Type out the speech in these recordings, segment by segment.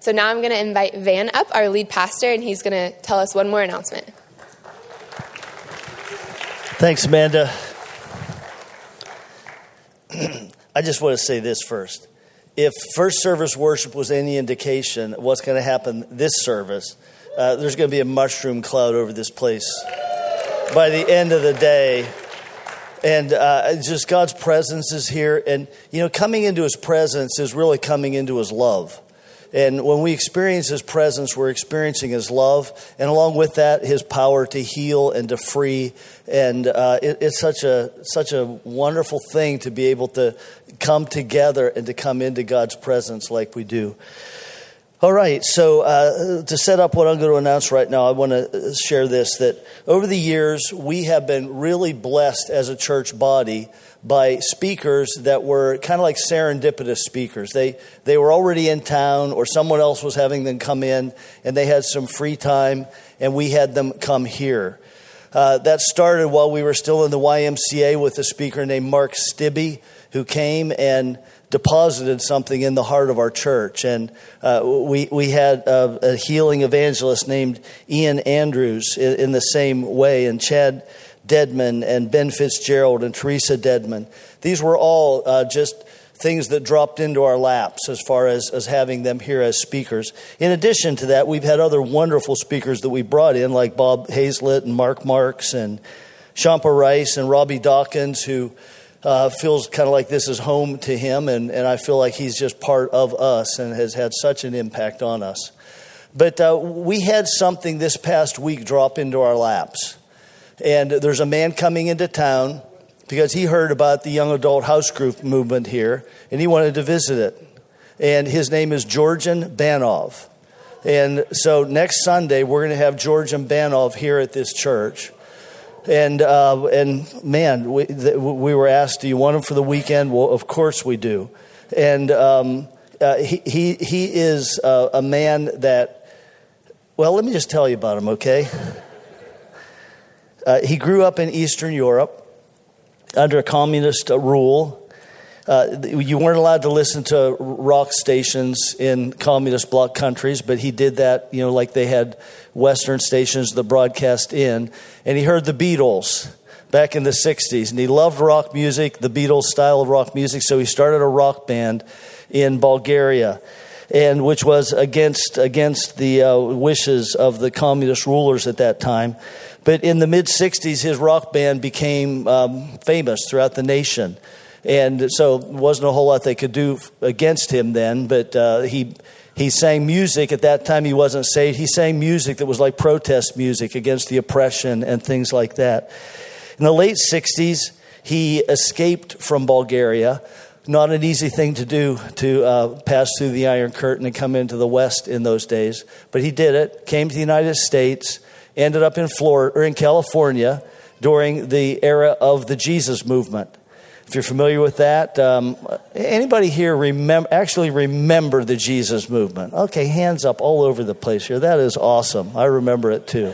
So now I'm going to invite Van up, our lead pastor, and he's going to tell us one more announcement. Thanks, Amanda. I just want to say this first. If first service worship was any indication of what's going to happen this service, uh, there's going to be a mushroom cloud over this place by the end of the day. And uh, just God's presence is here. And, you know, coming into his presence is really coming into his love. And when we experience His presence, we're experiencing His love, and along with that, His power to heal and to free. And uh, it, it's such a such a wonderful thing to be able to come together and to come into God's presence like we do. All right, so uh, to set up what I'm going to announce right now, I want to share this that over the years, we have been really blessed as a church body by speakers that were kind of like serendipitous speakers. They, they were already in town, or someone else was having them come in, and they had some free time, and we had them come here. Uh, that started while we were still in the YMCA with a speaker named Mark Stibbe, who came and deposited something in the heart of our church. And uh, we, we had a, a, healing evangelist named Ian Andrews in, in the same way, and Chad Dedmon and Ben Fitzgerald and Teresa Dedmon. These were all uh, just things that dropped into our laps as far as, as having them here as speakers. In addition to that, we've had other wonderful speakers that we brought in, like Bob Hazlett and Mark Marks and Shampa Rice and Robby Dawkins, who uh, feels kind of like this is home to him, and, and I feel like he's just part of us and has had such an impact on us. But uh, we had something this past week drop into our laps. And there's a man coming into town because he heard about the young adult house group movement here and he wanted to visit it. And his name is Georgian Banov. And so next Sunday, we're going to have Georgian Banov here at this church. And, uh, and man, we, we were asked, Do you want him for the weekend? Well, of course we do. And um, uh, he, he, he is uh, a man that, well, let me just tell you about him, okay? Uh, he grew up in Eastern Europe under communist rule. Uh, you weren't allowed to listen to rock stations in communist bloc countries, but he did that, you know, like they had Western stations that broadcast in. And he heard the Beatles back in the 60s, and he loved rock music, the Beatles style of rock music, so he started a rock band in Bulgaria. And which was against against the uh, wishes of the communist rulers at that time. But in the mid 60s, his rock band became um, famous throughout the nation. And so wasn't a whole lot they could do against him then, but uh, he, he sang music. At that time, he wasn't saved. He sang music that was like protest music against the oppression and things like that. In the late 60s, he escaped from Bulgaria. Not an easy thing to do to uh, pass through the Iron Curtain and come into the West in those days, but he did it, came to the United States ended up in Florida or in California during the era of the Jesus movement. If you're familiar with that, um, anybody here remember, actually remember the Jesus movement? Okay, hands up all over the place here. That is awesome. I remember it too.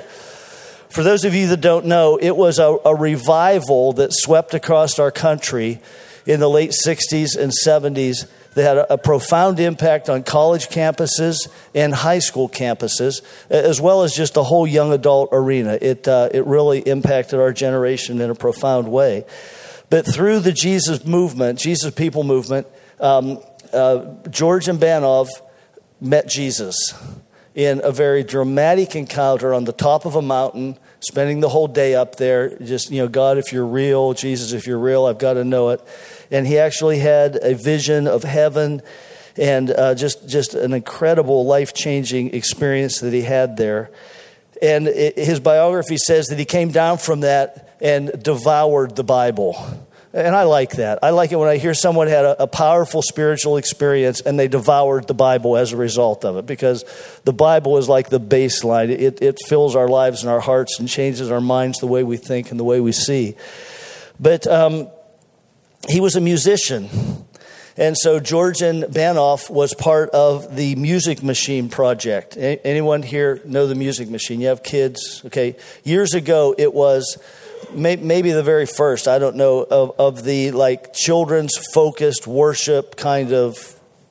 For those of you that don't know, it was a, a revival that swept across our country in the late 60s and 70s they had a, profound impact on college campuses and high school campuses, as well as just the whole young adult arena. It, uh, it really impacted our generation in a profound way. But through the Jesus movement, Jesus People movement, um, uh, Georgian Banov met Jesus in a very dramatic encounter on the top of a mountain, spending the whole day up there. Just, you know, God, if you're real, Jesus, if you're real, I've got to know it and he actually had a vision of heaven and uh, just just an incredible life changing experience that he had there. And it, his biography says that he came down from that and devoured the Bible. And I like that. I like it when I hear someone had a, a, powerful spiritual experience and they devoured the Bible as a result of it because the Bible is like the baseline. It, it fills our lives and our hearts and changes our minds the way we think and the way we see. But um, he was a musician. And so Georgian Banov was part of the Music Machine project. Anyone here know the Music Machine? You have kids? Okay. Years ago, it was maybe the very first, I don't know, of, of the like children's focused worship kind of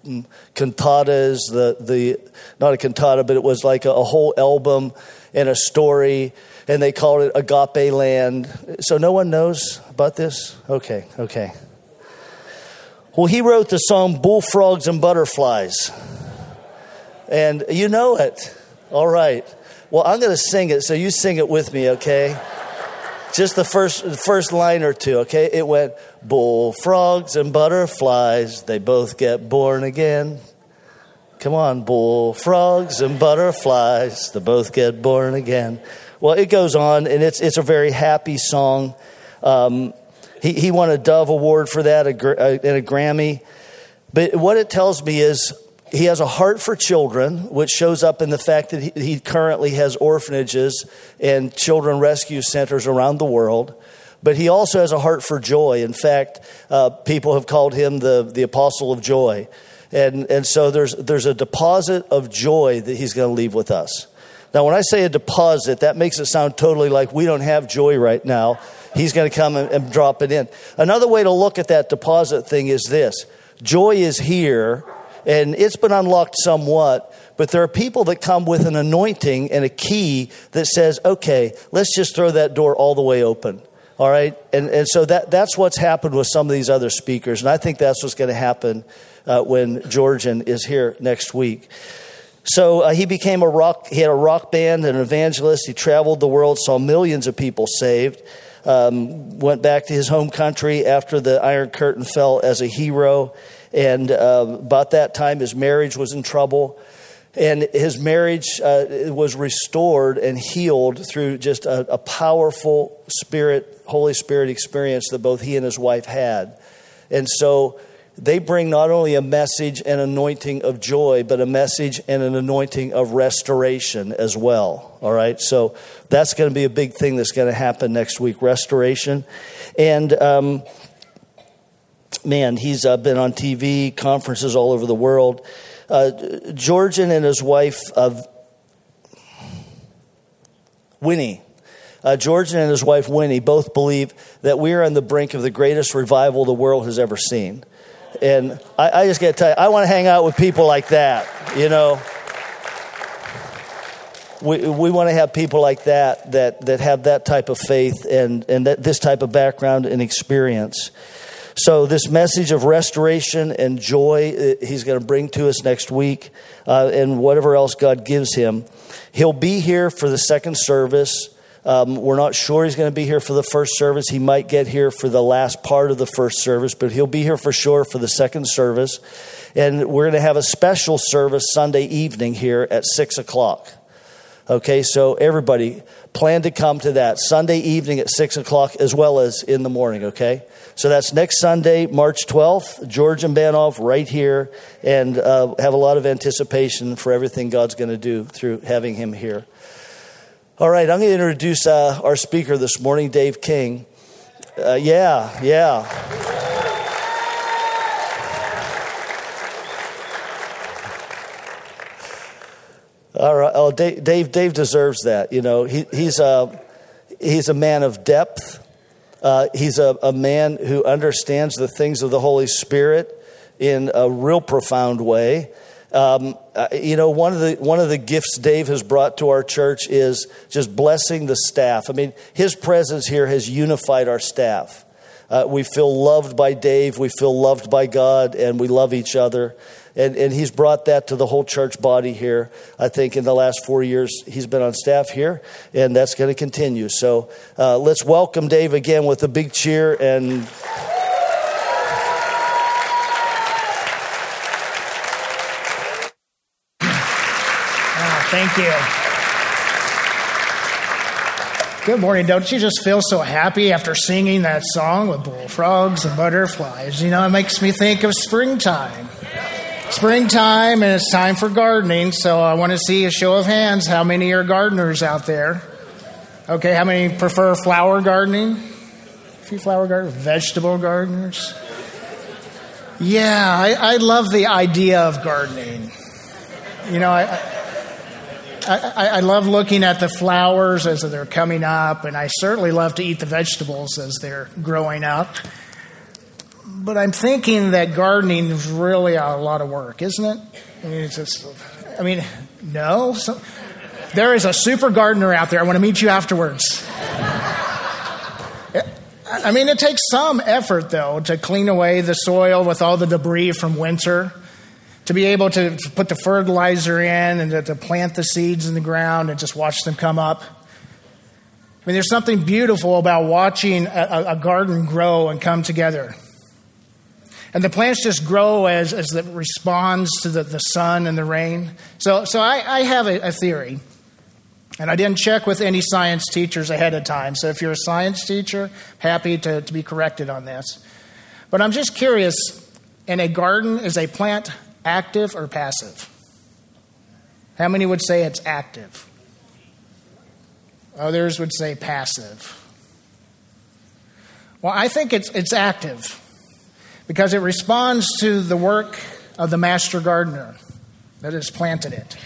mm, cantatas, the, the, not a cantata, but it was like a, a whole album and a story, and they called it Agape Land. So no one knows about this? Okay, okay. Well, he wrote the song Bullfrogs and Butterflies. And you know it. All right. Well, I'm going to sing it, so you sing it with me, okay? Just the first, first line or two, okay? It went bullfrogs and butterflies, they both get born again. Come on, bullfrogs and butterflies, they both get born again. Well, it goes on, and it's, it's a very happy song. Um, he, he won a Dove Award for that and a Grammy. But what it tells me is he has a heart for children, which shows up in the fact that he, he currently has orphanages and children rescue centers around the world. But he also has a heart for joy. In fact, uh, people have called him the, the apostle of joy. And, and so there's, there's a deposit of joy that he's going to leave with us. Now, when I say a deposit, that makes it sound totally like we don't have joy right now. He's going to come and, and drop it in. Another way to look at that deposit thing is this joy is here and it's been unlocked somewhat. But there are people that come with an anointing and a key that says, okay, let's just throw that door all the way open. All right? And, and so that, that's what's happened with some of these other speakers. And I think that's what's going to happen uh, when Georgian is here next week. So uh, he became a rock, he had a rock band, an evangelist. He traveled the world, saw millions of people saved. Um, went back to his home country after the Iron Curtain fell as a hero. And uh, about that time, his marriage was in trouble. And his marriage uh, was restored and healed through just a, a powerful Spirit, Holy Spirit experience that both he and his wife had. And so they bring not only a message and anointing of joy, but a message and an anointing of restoration as well. All right, so that's going to be a big thing that's going to happen next week restoration. And um, man, he's uh, been on TV, conferences all over the world. Uh, Georgian and his wife, uh, Winnie, uh, Georgian and his wife Winnie both believe that we are on the brink of the greatest revival the world has ever seen. And I, I just got to tell you, I want to hang out with people like that, you know. We, we want to have people like that, that that have that type of faith and, and that, this type of background and experience. So, this message of restoration and joy uh, he's going to bring to us next week, uh, and whatever else God gives him. He'll be here for the second service. Um, we're not sure he's going to be here for the first service. He might get here for the last part of the first service, but he'll be here for sure for the second service. And we're going to have a special service Sunday evening here at 6 o'clock. Okay, so everybody plan to come to that Sunday evening at 6 o'clock as well as in the morning, okay? So that's next Sunday, March 12th, Georgian Banov right here, and uh, have a lot of anticipation for everything God's going to do through having him here. All right, I'm going to introduce uh, our speaker this morning, Dave King. Uh, yeah, yeah. All right. Oh, Dave, Dave, Dave deserves that. You know, he, he's a he's a man of depth. Uh, he's a, a man who understands the things of the Holy Spirit in a real profound way. Um, uh, you know, one of the one of the gifts Dave has brought to our church is just blessing the staff. I mean, his presence here has unified our staff. Uh, we feel loved by Dave. We feel loved by God, and we love each other. And, and he's brought that to the whole church body here. I think in the last four years he's been on staff here, and that's going to continue. So uh, let's welcome Dave again with a big cheer and. Ah, thank you. Good morning. Don't you just feel so happy after singing that song with bullfrogs and butterflies? You know, it makes me think of springtime springtime and it's time for gardening. So I want to see a show of hands. How many are gardeners out there? Okay, how many prefer flower gardening? A few flower gardeners, vegetable gardeners. Yeah, I, I love the idea of gardening. You know, I, I, I, love looking at the flowers as they're coming up, and I certainly love to eat the vegetables as they're growing up. But I'm thinking that gardening is really a lot of work, isn't it? I mean, it's just, I mean, no. There is a super gardener out there. I want to meet you afterwards. I mean, it takes some effort, though, to clean away the soil with all the debris from winter, to be able to put the fertilizer in and to, to plant the seeds in the ground and just watch them come up. I mean, there's something beautiful about watching a, a garden grow and come together. And the plants just grow as, as it responds to the, the sun and the rain. So, so I, I have a, a theory. And I didn't check with any science teachers ahead of time. So if you're a science teacher, happy to, to be corrected on this. But I'm just curious in a garden, is a plant active or passive? How many would say it's active? Others would say passive. Well, I think it's, it's active because it responds to the work of the master gardener that has planted it.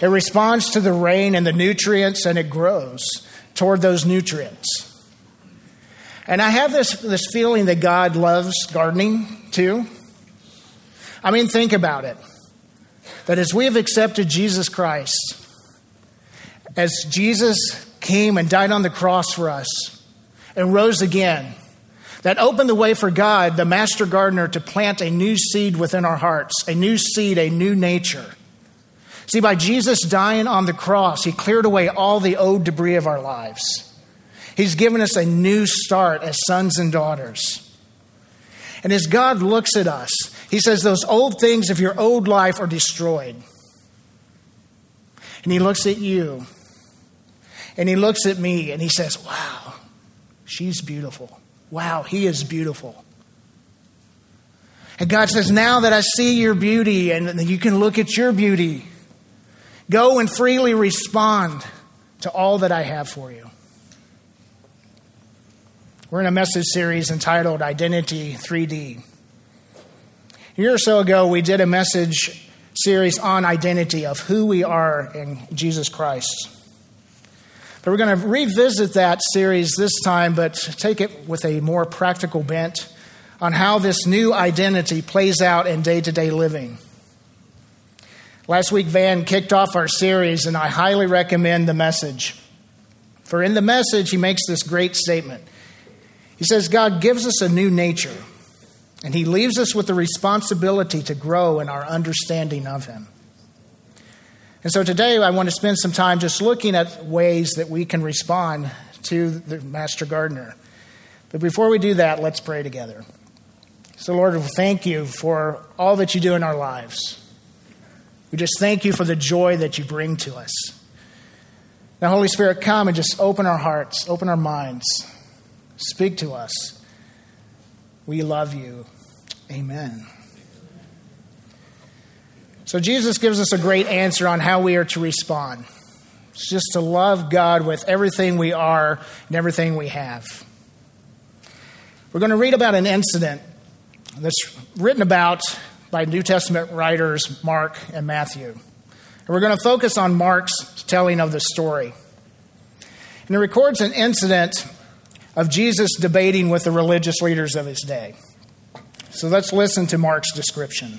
It responds to the rain and the nutrients and it grows toward those nutrients. And I have this, this feeling that God loves gardening too. I mean, think about it. That as we have accepted Jesus Christ, as Jesus came and died on the cross for us and rose again, that opened the way for God, the master gardener, to plant a new seed within our hearts, a new seed, a new nature. See, by Jesus dying on the cross, He cleared away all the old debris of our lives. He's given us a new start as sons and daughters. And as God looks at us, He says, Those old things of your old life are destroyed. And He looks at you, and He looks at me, and He says, Wow, she's beautiful. Wow, he is beautiful. And God says, Now that I see your beauty, and you can look at your beauty, Go and freely respond to all that I have for you. We're in a message series entitled Identity 3D. A year or so ago, we did a message series on identity of who we are in Jesus Christ. We're going to revisit that series this time, but take it with a more practical bent on how this new identity plays out in day to day living. Last week, Van kicked off our series, and I highly recommend the message. For in the message, he makes this great statement. He says, God gives us a new nature, and he leaves us with the responsibility to grow in our understanding of him. And so today, I want to spend some time just looking at ways that we can respond to the Master Gardener. But before we do that, let's pray together. So, Lord, we thank you for all that you do in our lives. We just thank you for the joy that you bring to us. Now, Holy Spirit, come and just open our hearts, open our minds, speak to us. We love you. Amen. So, Jesus gives us a great answer on how we are to respond. It's just to love God with everything we are and everything we have. We're going to read about an incident that's written about by New Testament writers Mark and Matthew. And we're going to focus on Mark's telling of the story. And it records an incident of Jesus debating with the religious leaders of his day. So let's listen to Mark's description.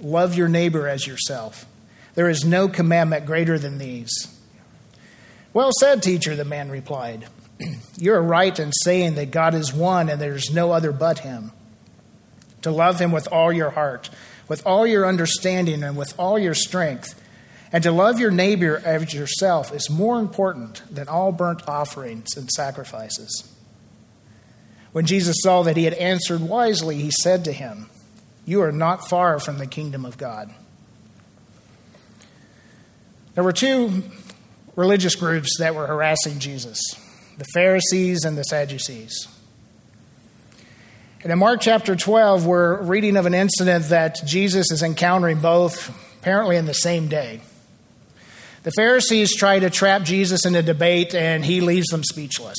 love your neighbor as yourself. There is no commandment greater than these. Well said, teacher, the man replied. You're right in saying that God is one and there's no other but him to love him with all your heart, with all your understanding, and with all your strength. And to love your neighbor as yourself is more important than all burnt offerings and sacrifices. When Jesus saw that he had answered wisely, he said to him, You are not far from the kingdom of God. There were two religious groups that were harassing Jesus the Pharisees and the Sadducees. And in Mark chapter 12, we're reading of an incident that Jesus is encountering both apparently in the same day. The Pharisees try to trap Jesus in a debate, and he leaves them speechless.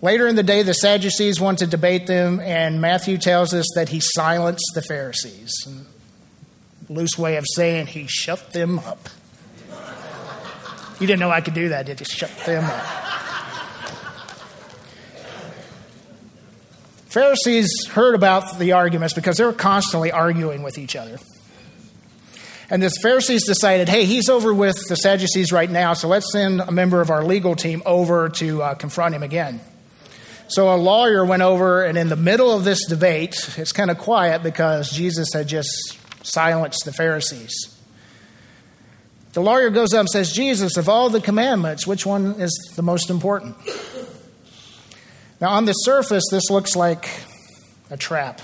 Later in the day, the Sadducees want to debate them, and Matthew tells us that he silenced the Pharisees. Loose way of saying he shut them up. You didn't know I could do that, did you? Shut them up. Pharisees heard about the arguments because they were constantly arguing with each other. And the Pharisees decided, hey, he's over with the Sadducees right now, so let's send a member of our legal team over to uh, confront him again. So a lawyer went over, and in the middle of this debate, it's kind of quiet because Jesus had just silenced the Pharisees. The lawyer goes up and says, Jesus, of all the commandments, which one is the most important? Now, on the surface, this looks like a trap.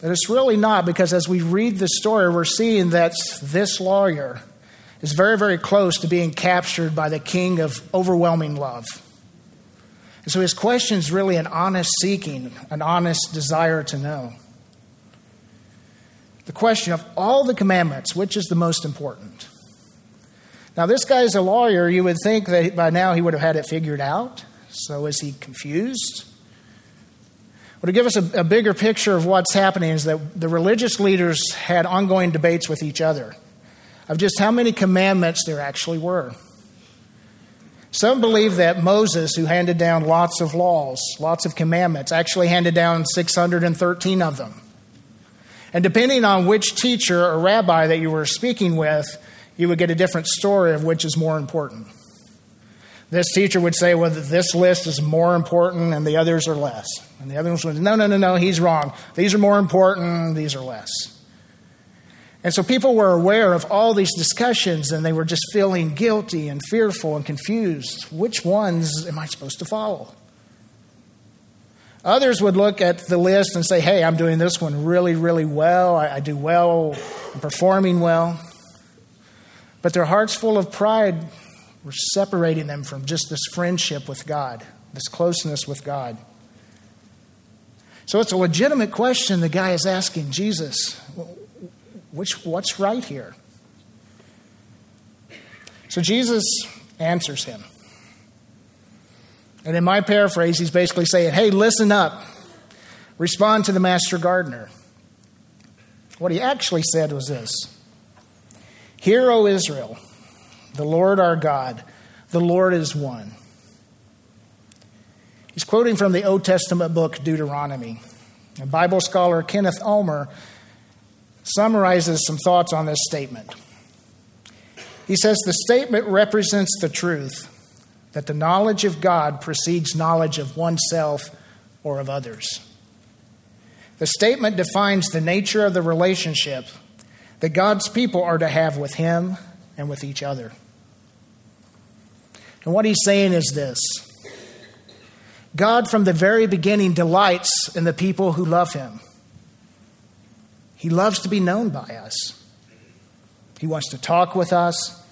But it's really not because as we read the story, we're seeing that this lawyer is very, very close to being captured by the king of overwhelming love. And so his question is really an honest seeking, an honest desire to know. The question of all the commandments, which is the most important? Now, this guy is a lawyer. You would think that by now he would have had it figured out. So is he confused? Well, to give us a, a bigger picture of what's happening is that the religious leaders had ongoing debates with each other of just how many commandments there actually were. Some believe that Moses, who handed down lots of laws, lots of commandments, actually handed down 613 of them. And depending on which teacher or rabbi that you were speaking with, you would get a different story of which is more important. This teacher would say, well, this list is more important and the others are less. And the others would, say, no, no, no, no, he's wrong. These are more important, these are less. And so people were aware of all these discussions and they were just feeling guilty and fearful and confused. Which ones am I supposed to follow? Others would look at the list and say, hey, I'm doing this one really, really well. I, I do well. I'm performing well. But their hearts full of pride were separating them from just this friendship with God, this closeness with God. So it's a legitimate question the guy is asking Jesus which, what's right here? So Jesus answers him. And in my paraphrase, he's basically saying, hey, listen up. Respond to the master gardener. What he actually said was this Hear, O Israel, the Lord our God, the Lord is one. He's quoting from the Old Testament book Deuteronomy. And Bible scholar Kenneth Ulmer summarizes some thoughts on this statement. He says the statement represents the truth that the knowledge of God precedes knowledge of oneself or of others. The statement defines the nature of the relationship that God's people are to have with Him and with each other. And what he's saying is this God, from the very beginning, delights in the people who love Him. He loves to be known by us. He wants to talk with us.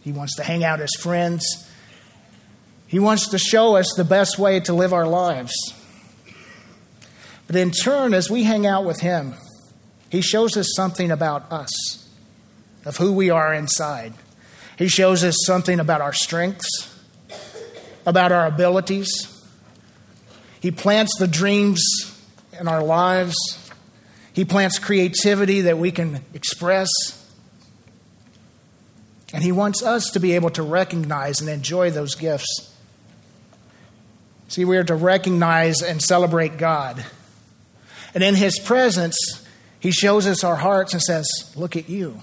He wants to hang out as friends. He wants to show us the best way to live our lives. But in turn, as we hang out with Him, He shows us something about us, of who we are inside. He shows us something about our strengths, about our abilities. He plants the dreams in our lives he plants creativity that we can express. And He wants us to be able to recognize and enjoy those gifts. See, we are to recognize and celebrate God. And in His presence, He shows us our hearts and says, Look at you.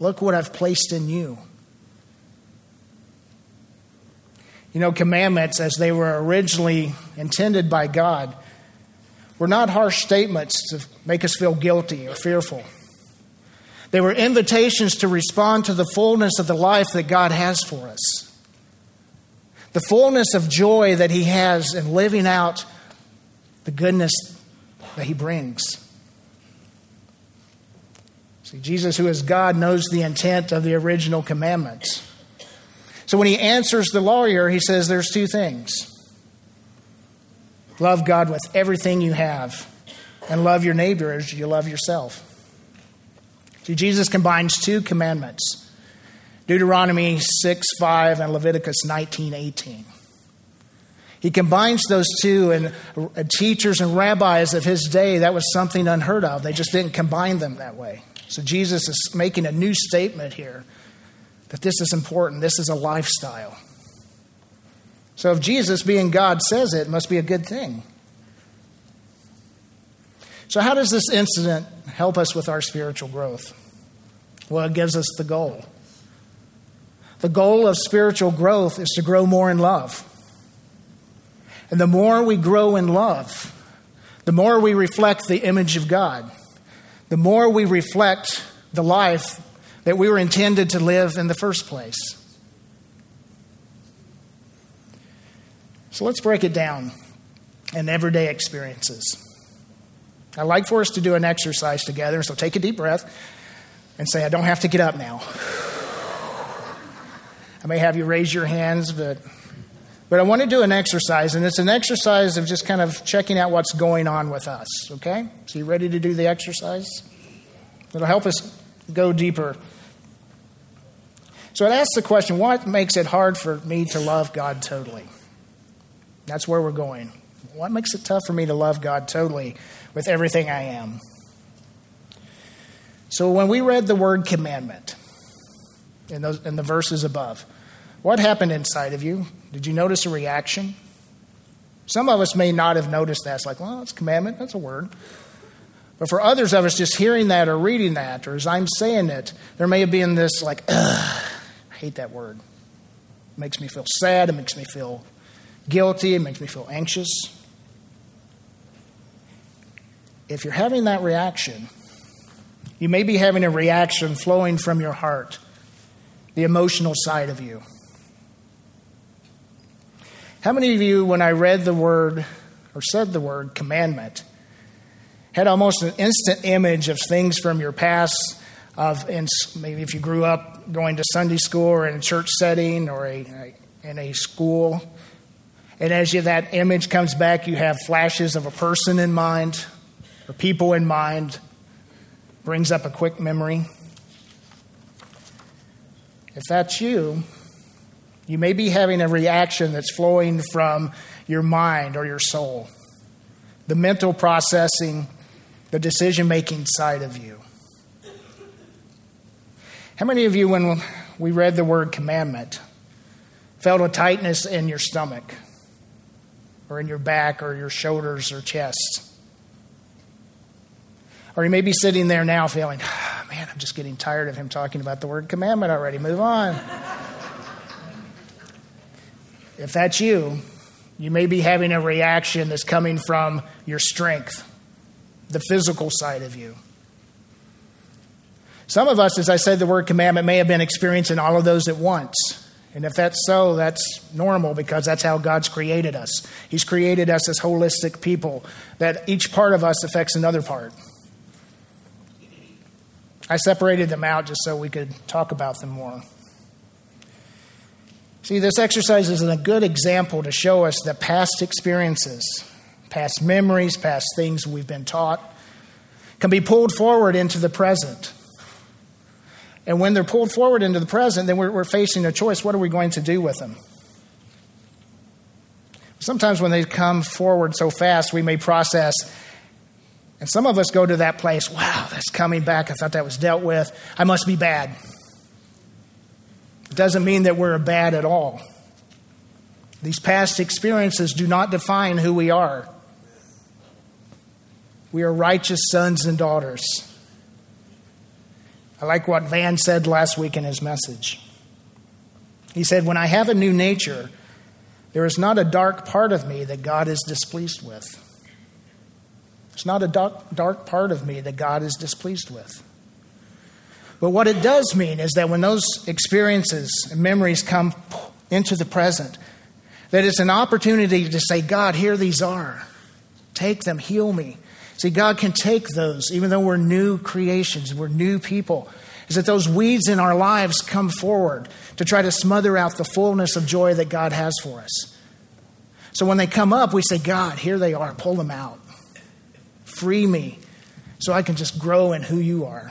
Look what I've placed in you. You know, commandments, as they were originally intended by God, were not harsh statements to make us feel guilty or fearful. They were invitations to respond to the fullness of the life that God has for us. The fullness of joy that He has in living out the goodness that He brings. See, Jesus, who is God, knows the intent of the original commandments. So when He answers the lawyer, He says there's two things. Love God with everything you have, and love your neighbor as you love yourself. See, Jesus combines two commandments Deuteronomy 6 5 and Leviticus 19 18. He combines those two, and uh, teachers and rabbis of his day, that was something unheard of. They just didn't combine them that way. So Jesus is making a new statement here that this is important, this is a lifestyle. So if Jesus, being God, says it, it must be a good thing. So, how does this incident help us with our spiritual growth? Well, it gives us the goal. The goal of spiritual growth is to grow more in love. And the more we grow in love, the more we reflect the image of God, the more we reflect the life that we were intended to live in the first place. So let's break it down in everyday experiences. I'd like for us to do an exercise together, so take a deep breath and say, I don't have to get up now. I may have you raise your hands, but but I want to do an exercise, and it's an exercise of just kind of checking out what's going on with us, okay? So, you ready to do the exercise? It'll help us go deeper. So, it asks the question what makes it hard for me to love God totally? That's where we're going. What makes it tough for me to love God totally with everything I am? So, when we read the word commandment in, those, in the verses above, what happened inside of you? Did you notice a reaction? Some of us may not have noticed that. It's like, well, it's commandment, that's a word. But for others of us, just hearing that or reading that, or as I'm saying it, there may have been this, like, I hate that word. It makes me feel sad, it makes me feel guilty, it makes me feel anxious. If you're having that reaction, you may be having a reaction flowing from your heart, the emotional side of you. How many of you, when I read the word or said the word commandment, had almost an instant image of things from your past? Of in, maybe if you grew up going to Sunday school or in a church setting or a, in a school, and as you, that image comes back, you have flashes of a person in mind or people in mind, brings up a quick memory. If that's you, you may be having a reaction that's flowing from your mind or your soul, the mental processing, the decision making side of you. How many of you, when we read the word commandment, felt a tightness in your stomach or in your back or your shoulders or chest? Or you may be sitting there now feeling, oh, man, I'm just getting tired of him talking about the word commandment already. Move on. If that's you, you may be having a reaction that's coming from your strength, the physical side of you. Some of us, as I said, the word commandment may have been experiencing all of those at once. And if that's so, that's normal because that's how God's created us. He's created us as holistic people, that each part of us affects another part. I separated them out just so we could talk about them more. See, this exercise is a good example to show us that past experiences, past memories, past things we've been taught, can be pulled forward into the present. And when they're pulled forward into the present, then we're, we're facing a choice. What are we going to do with them? Sometimes when they come forward so fast, we may process. And some of us go to that place, wow, that's coming back. I thought that was dealt with. I must be bad. It doesn't mean that we're bad at all. These past experiences do not define who we are. We are righteous sons and daughters. I like what Van said last week in his message. He said, When I have a new nature, there is not a dark part of me that God is displeased with. It's not a dark, dark part of me that God is displeased with. But what it does mean is that when those experiences and memories come into the present, that it's an opportunity to say, God, here these are. Take them, heal me. See, God can take those, even though we're new creations, we're new people. Is that those weeds in our lives come forward to try to smother out the fullness of joy that God has for us. So when they come up, we say, God, here they are, pull them out. Free me so I can just grow in who you are.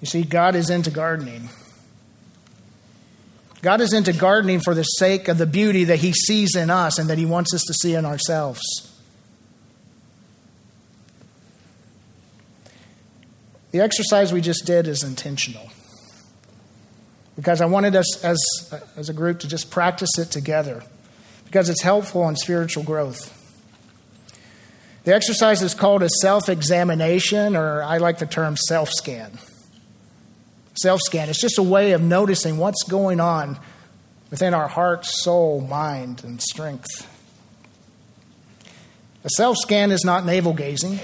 You see, God is into gardening. God is into gardening for the sake of the beauty that He sees in us and that He wants us to see in ourselves. The exercise we just did is intentional because I wanted us as, as a group to just practice it together because it's helpful in spiritual growth. The exercise is called a self examination, or I like the term self scan. Self scan. It's just a way of noticing what's going on within our heart, soul, mind, and strength. A self scan is not navel gazing.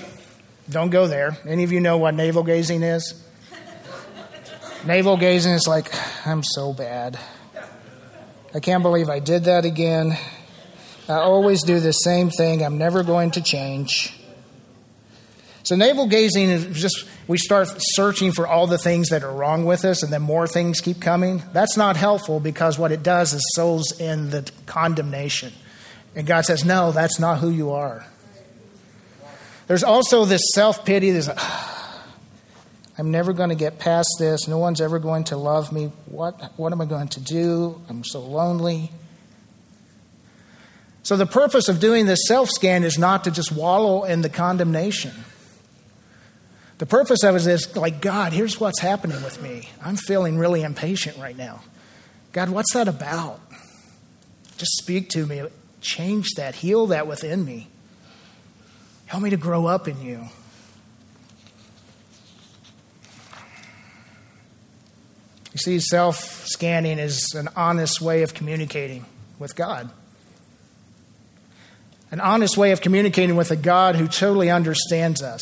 Don't go there. Any of you know what navel gazing is? navel gazing is like, I'm so bad. I can't believe I did that again. I always do the same thing. I'm never going to change. So, navel gazing is just we start searching for all the things that are wrong with us, and then more things keep coming. That's not helpful because what it does is souls in the condemnation. And God says, No, that's not who you are. There's also this self pity. There's, ah, I'm never going to get past this. No one's ever going to love me. What, what am I going to do? I'm so lonely. So, the purpose of doing this self scan is not to just wallow in the condemnation. The purpose of it is like, God, here's what's happening with me. I'm feeling really impatient right now. God, what's that about? Just speak to me. Change that. Heal that within me. Help me to grow up in you. You see, self scanning is an honest way of communicating with God. An honest way of communicating with a God who totally understands us.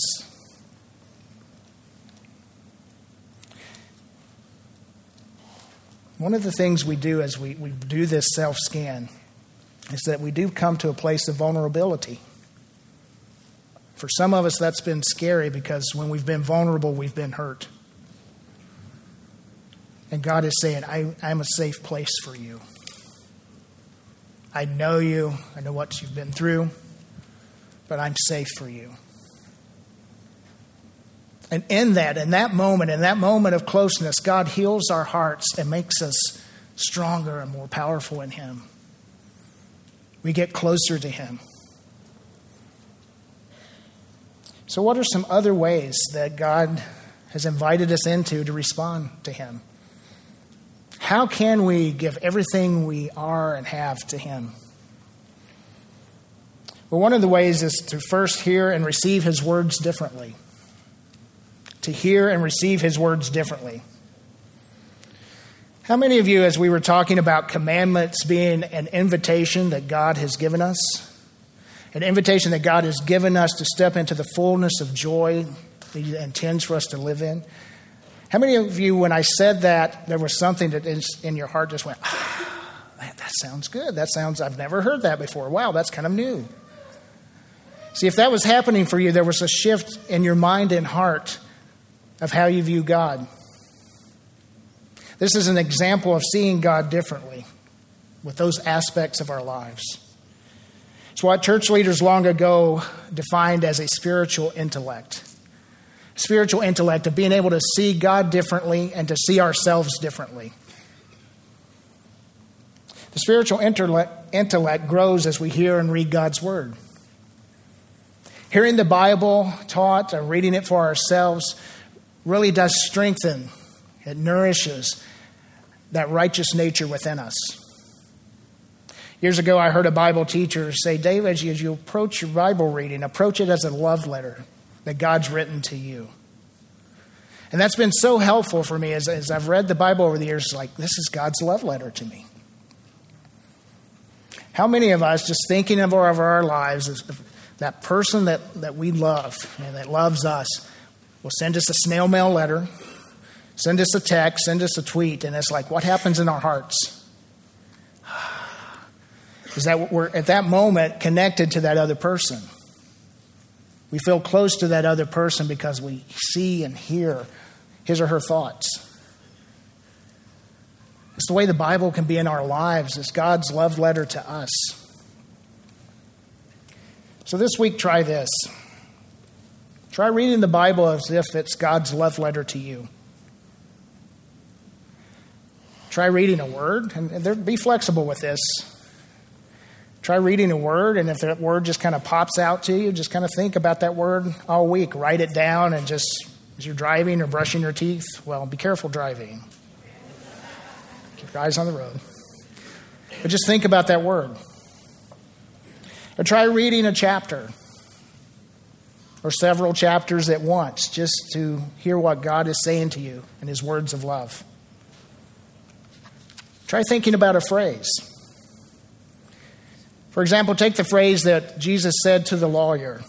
One of the things we do as we, we do this self scan is that we do come to a place of vulnerability. For some of us, that's been scary because when we've been vulnerable, we've been hurt. And God is saying, I, I'm a safe place for you. I know you, I know what you've been through, but I'm safe for you. And in that, in that moment, in that moment of closeness, God heals our hearts and makes us stronger and more powerful in Him. We get closer to Him. So, what are some other ways that God has invited us into to respond to Him? How can we give everything we are and have to Him? Well, one of the ways is to first hear and receive His words differently to hear and receive his words differently. How many of you, as we were talking about commandments being an invitation that God has given us, an invitation that God has given us to step into the fullness of joy that He intends for us to live in? How many of you, when I said that, there was something that in your heart just went, ah, that sounds good. That sounds, I've never heard that before. Wow, that's kind of new. See, if that was happening for you, there was a shift in your mind and heart of how you view God. This is an example of seeing God differently with those aspects of our lives. It's what church leaders long ago defined as a spiritual intellect. Spiritual intellect of being able to see God differently and to see ourselves differently. The spiritual intellect, grows as we hear and read God's Word. Hearing the Bible taught and reading it for ourselves really does strengthen, it nourishes that righteous nature within us. Years ago, I heard a Bible teacher say, David, as you approach your Bible reading, approach it as a love letter that God's written to you. And that's been so helpful for me as, as I've read the Bible over the years, like, this is God's love letter to me. How many of us, just thinking of our, of our lives, as that person that, that we love and that loves us, will send us a snail mail letter, send us a text, send us a tweet, and it's like, what happens in our hearts? Is that we're at that moment connected to that other person. We feel close to that other person because we see and hear his or her thoughts. It's the way the Bible can be in our lives. It's God's love letter to us. So this week, try this. Try reading the Bible as if it's God's love letter to you. Try reading a word, and be flexible with this. Try reading a word, and if that word just kind of pops out to you, just kind of think about that word all week. Write it down, and just as you're driving or brushing your teeth, well, be careful driving. Keep your eyes on the road. But just think about that word. Or try reading a chapter or several chapters at once just to hear what God is saying to you in His words of love. Try thinking about a phrase. For example, take the phrase that Jesus said to the lawyer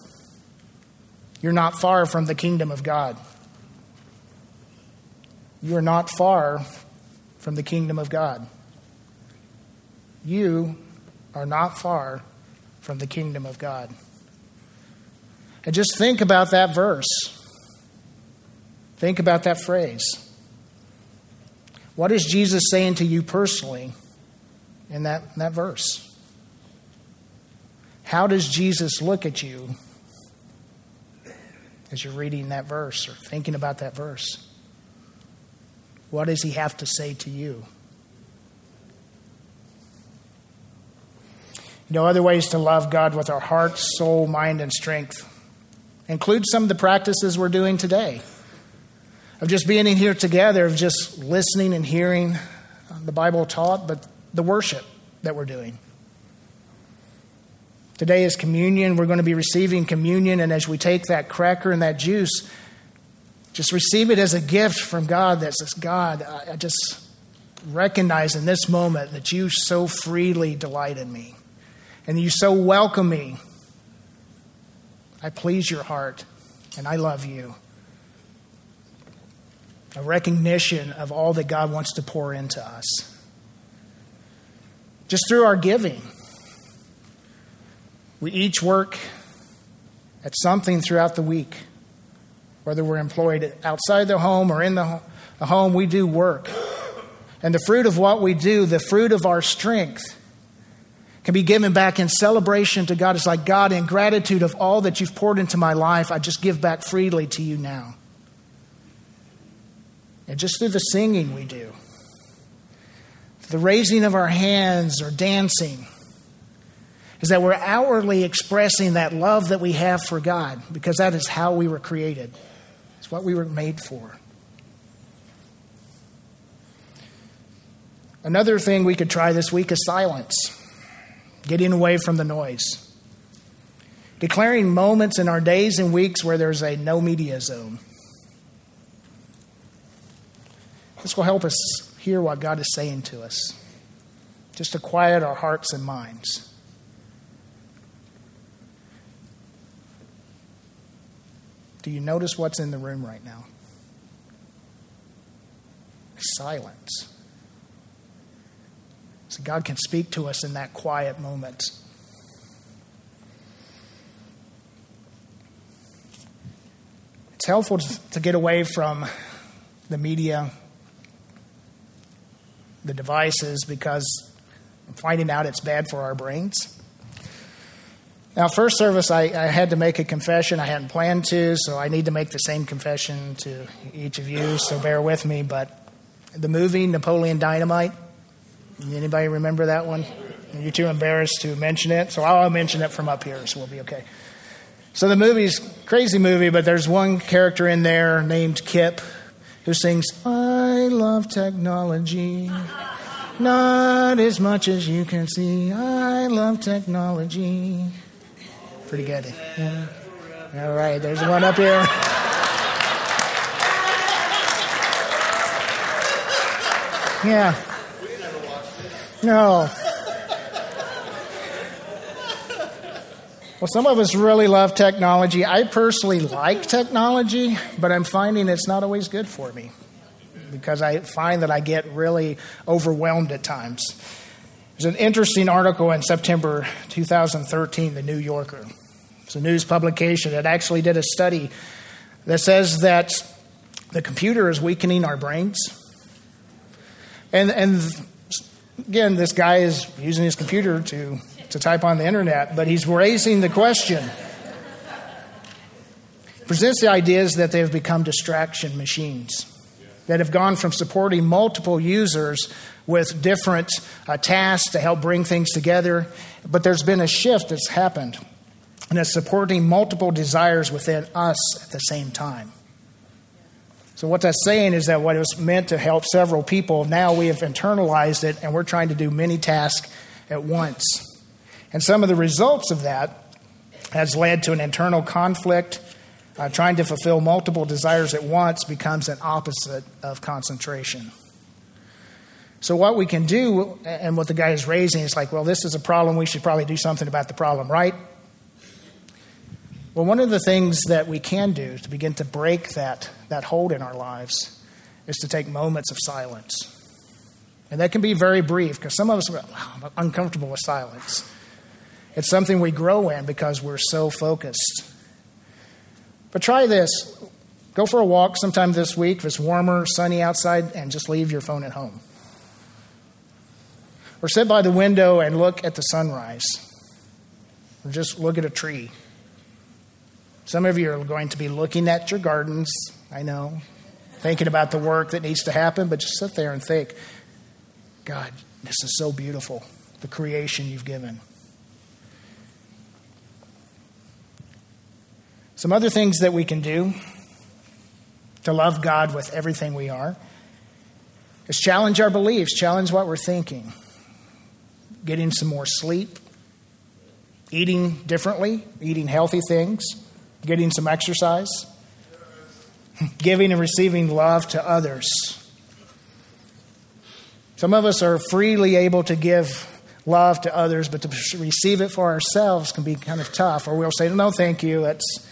You're not far from the kingdom of God. You are not far from the kingdom of God. You are not far from the kingdom of God. And just think about that verse. Think about that phrase. What is Jesus saying to you personally in that, in that verse? How does Jesus look at you as you're reading that verse or thinking about that verse? What does he have to say to you? You know, other ways to love God with our heart, soul, mind, and strength include some of the practices we're doing today of just being in here together, of just listening and hearing uh, the Bible taught, but the worship that we're doing. Today is communion. We're going to be receiving communion, and as we take that cracker and that juice, just receive it as a gift from God that says, God, I just recognize in this moment that you so freely delight in me, and you so welcome me. I please your heart, and I love you a recognition of all that God wants to pour into us. Just through our giving, we each work at something throughout the week. Whether we're employed outside the home or in the home, we do work. And the fruit of what we do, the fruit of our strength, can be given back in celebration to God. It's like, God, in gratitude of all that you've poured into my life, I just give back freely to you now. And just through the singing we do, the raising of our hands or dancing, is that we're outwardly expressing that love that we have for God because that is how we were created. It's what we were made for. Another thing we could try this week is silence, getting away from the noise. Declaring moments in our days and weeks where there's a no media zone. This will help us hear what God is saying to us, just to quiet our hearts and minds. Do you notice what's in the room right now? Silence. So God can speak to us in that quiet moment. It's helpful to get away from the media the devices because I'm finding out it's bad for our brains. Now, first service, I, I, had to make a confession. I hadn't planned to, so I need to make the same confession to each of you, so bear with me. But the movie Napoleon Dynamite, anybody remember that one? You're too embarrassed to mention it, so I'll mention it from up here, so we'll be okay. So the movie's crazy movie, but there's one character in there named Kip who sings, I love technology. Not as much as you can see. I love technology. Pretty good. Yeah. All right, there's one up here. Yeah. No. Well, some of us really love technology. I personally like technology, but I'm finding it's not always good for me because I find that I get really overwhelmed at times. There's an interesting article in September 2013, The New Yorker. It's a news publication that actually did a study that says that the computer is weakening our brains. And, and again, this guy is using his computer to, to type on the internet, but he's raising the question. Presents the ideas that they have become distraction machines that have gone from supporting multiple users with different uh, tasks to help bring things together. But there's been a shift that's happened, and it's supporting multiple desires within us at the same time. So, what that's saying is that what was meant to help several people, now we have internalized it and we're trying to do many tasks at once. And some of the results of that has led to an internal conflict. Uh, trying to fulfill multiple desires at once becomes an opposite of concentration. So, what we can do, and what the guy is raising, is like, well, this is a problem. We should probably do something about the problem, right? Well, one of the things that we can do to begin to break that, that hold in our lives is to take moments of silence. And that can be very brief because some of us are uncomfortable with silence. It's something we grow in because we're so focused. But try this. Go for a walk sometime this week if it's warmer, sunny outside, and just leave your phone at home. Or sit by the window and look at the sunrise. Or just look at a tree. Some of you are going to be looking at your gardens, I know, thinking about the work that needs to happen, but just sit there and think, God, this is so beautiful, the creation you've given. Some other things that we can do to love God with everything we are is challenge our beliefs, challenge what we're thinking getting some more sleep, eating differently, eating healthy things, getting some exercise, giving and receiving love to others. Some of us are freely able to give love to others, but to receive it for ourselves can be kind of tough. Or we'll say, no, thank you, that's,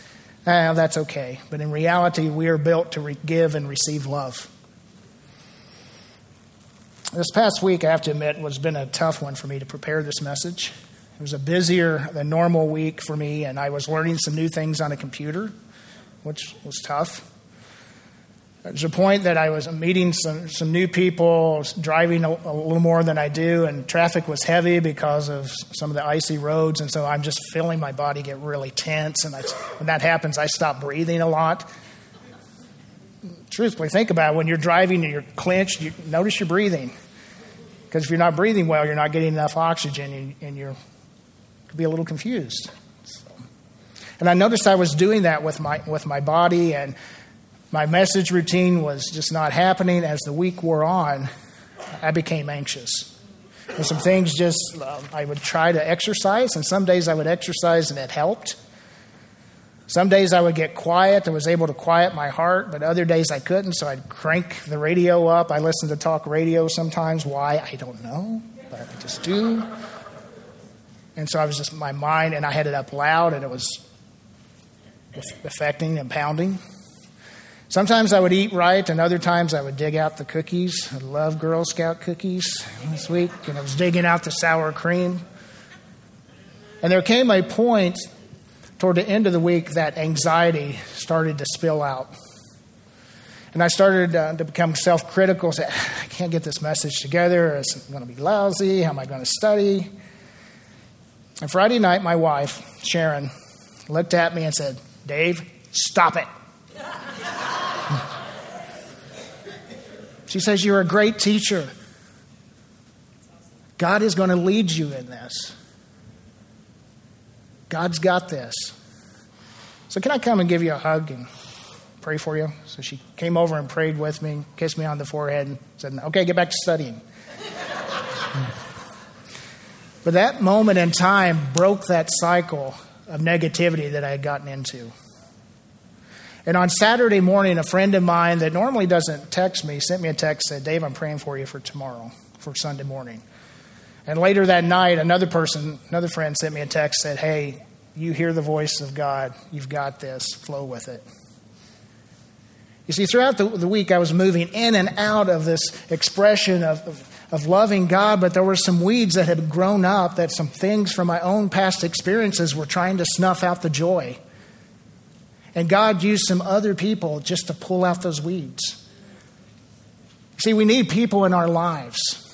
eh, that's okay. But in reality, we are built to re- give and receive love. This past week, I have to admit, was been a tough one for me to prepare this message. It was a busier than normal week for me, and I was learning some new things on a computer, which was tough. There's a point that I was meeting some, some new people, driving a, a, little more than I do, and traffic was heavy because of some of the icy roads, and so I'm just feeling my body get really tense. And I, when that happens, I stop breathing a lot truthfully, think about it. When you're driving and you're clenched, you notice you're breathing. Because if you're not breathing well, you're not getting enough oxygen and, and you're could be a little confused. And I noticed I was doing that with my with my body and my message routine was just not happening. As the week wore on, I became anxious. And some things just, uh, I would try to exercise, and some days I would exercise and it helped. Some days I would get quiet. I was able to quiet my heart, but other days I couldn't, so I'd crank the radio up. I listen to talk radio sometimes. Why? I don't know, but I just do. And so I was just, my mind, and I had it up loud, and it was affecting and pounding. Sometimes I would eat right, and other times I would dig out the cookies. I love Girl Scout cookies this week, and I was digging out the sour cream. And there came a point toward the end of the week, that anxiety started to spill out. And I started uh, to become self critical, say, I can't get this message together. It's going to be lousy. How am I going to study? And Friday night, my wife, Sharon, looked at me and said, Dave, stop it. she says, You're a great teacher. God is going to lead you in this. God's got this. So, can I come and give you a hug and pray for you? So, she came over and prayed with me, kissed me on the forehead, and said, Okay, get back to studying. But that moment in time broke that cycle of negativity that I had gotten into. And on Saturday morning, a friend of mine that normally doesn't text me sent me a text said, Dave, I'm praying for you for tomorrow, for Sunday morning. And later that night, another person, another friend sent me a text said, Hey, you hear the voice of God. You've got this. Flow with it. You see, throughout the, the week, I was moving in and out of this expression of, of, of loving God, but there were some weeds that had grown up, that some things from my own past experiences were trying to snuff out the joy. And God used some other people just to pull out those weeds. See, we need people in our lives.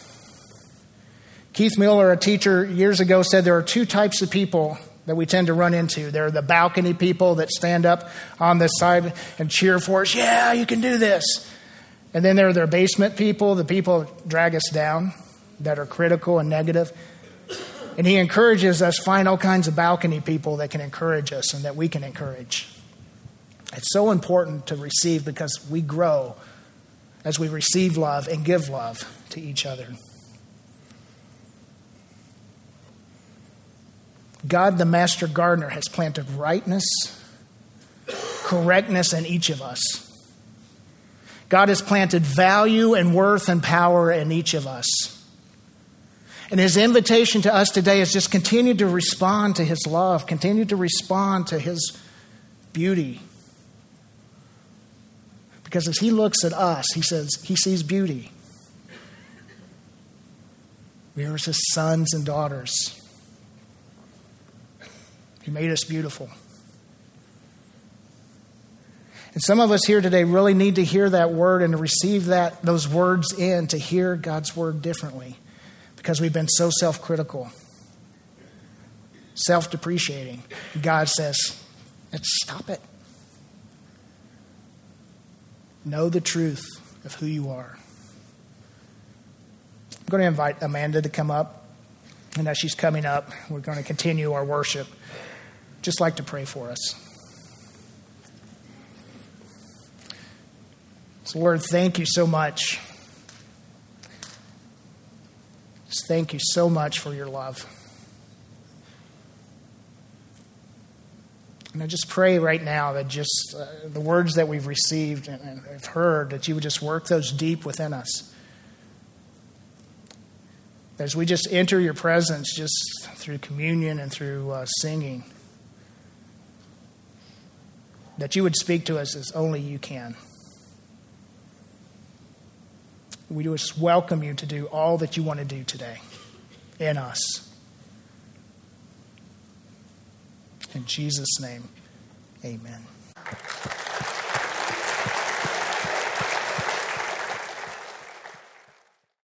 Keith Miller, a teacher years ago, said there are two types of people that we tend to run into. There are the balcony people that stand up on the side and cheer for us, yeah, you can do this. And then there are the basement people, the people that drag us down, that are critical and negative. And he encourages us find all kinds of balcony people that can encourage us and that we can encourage. It's so important to receive because we grow as we receive love and give love to each other. God, the master gardener, has planted rightness, correctness in each of us. God has planted value and worth and power in each of us. And his invitation to us today is just continue to respond to his love, continue to respond to his beauty. Because as he looks at us, he says he sees beauty. We are his sons and daughters. He made us beautiful. And some of us here today really need to hear that word and to receive that those words in to hear God's word differently because we've been so self-critical, self-depreciating. God says, "Let's stop it. Know the truth of who you are." I'm going to invite Amanda to come up. And as she's coming up, we're going to continue our worship just like to pray for us. So, Lord, thank you so much. Just thank you so much for your love. And I just pray right now that just uh, the words that we've received and, and have heard, that you would just work those deep within us. As we just enter your presence just through communion and through uh, singing that you would speak to us as only you can. We just welcome you to do all that you want to do today in us. In Jesus' name, amen.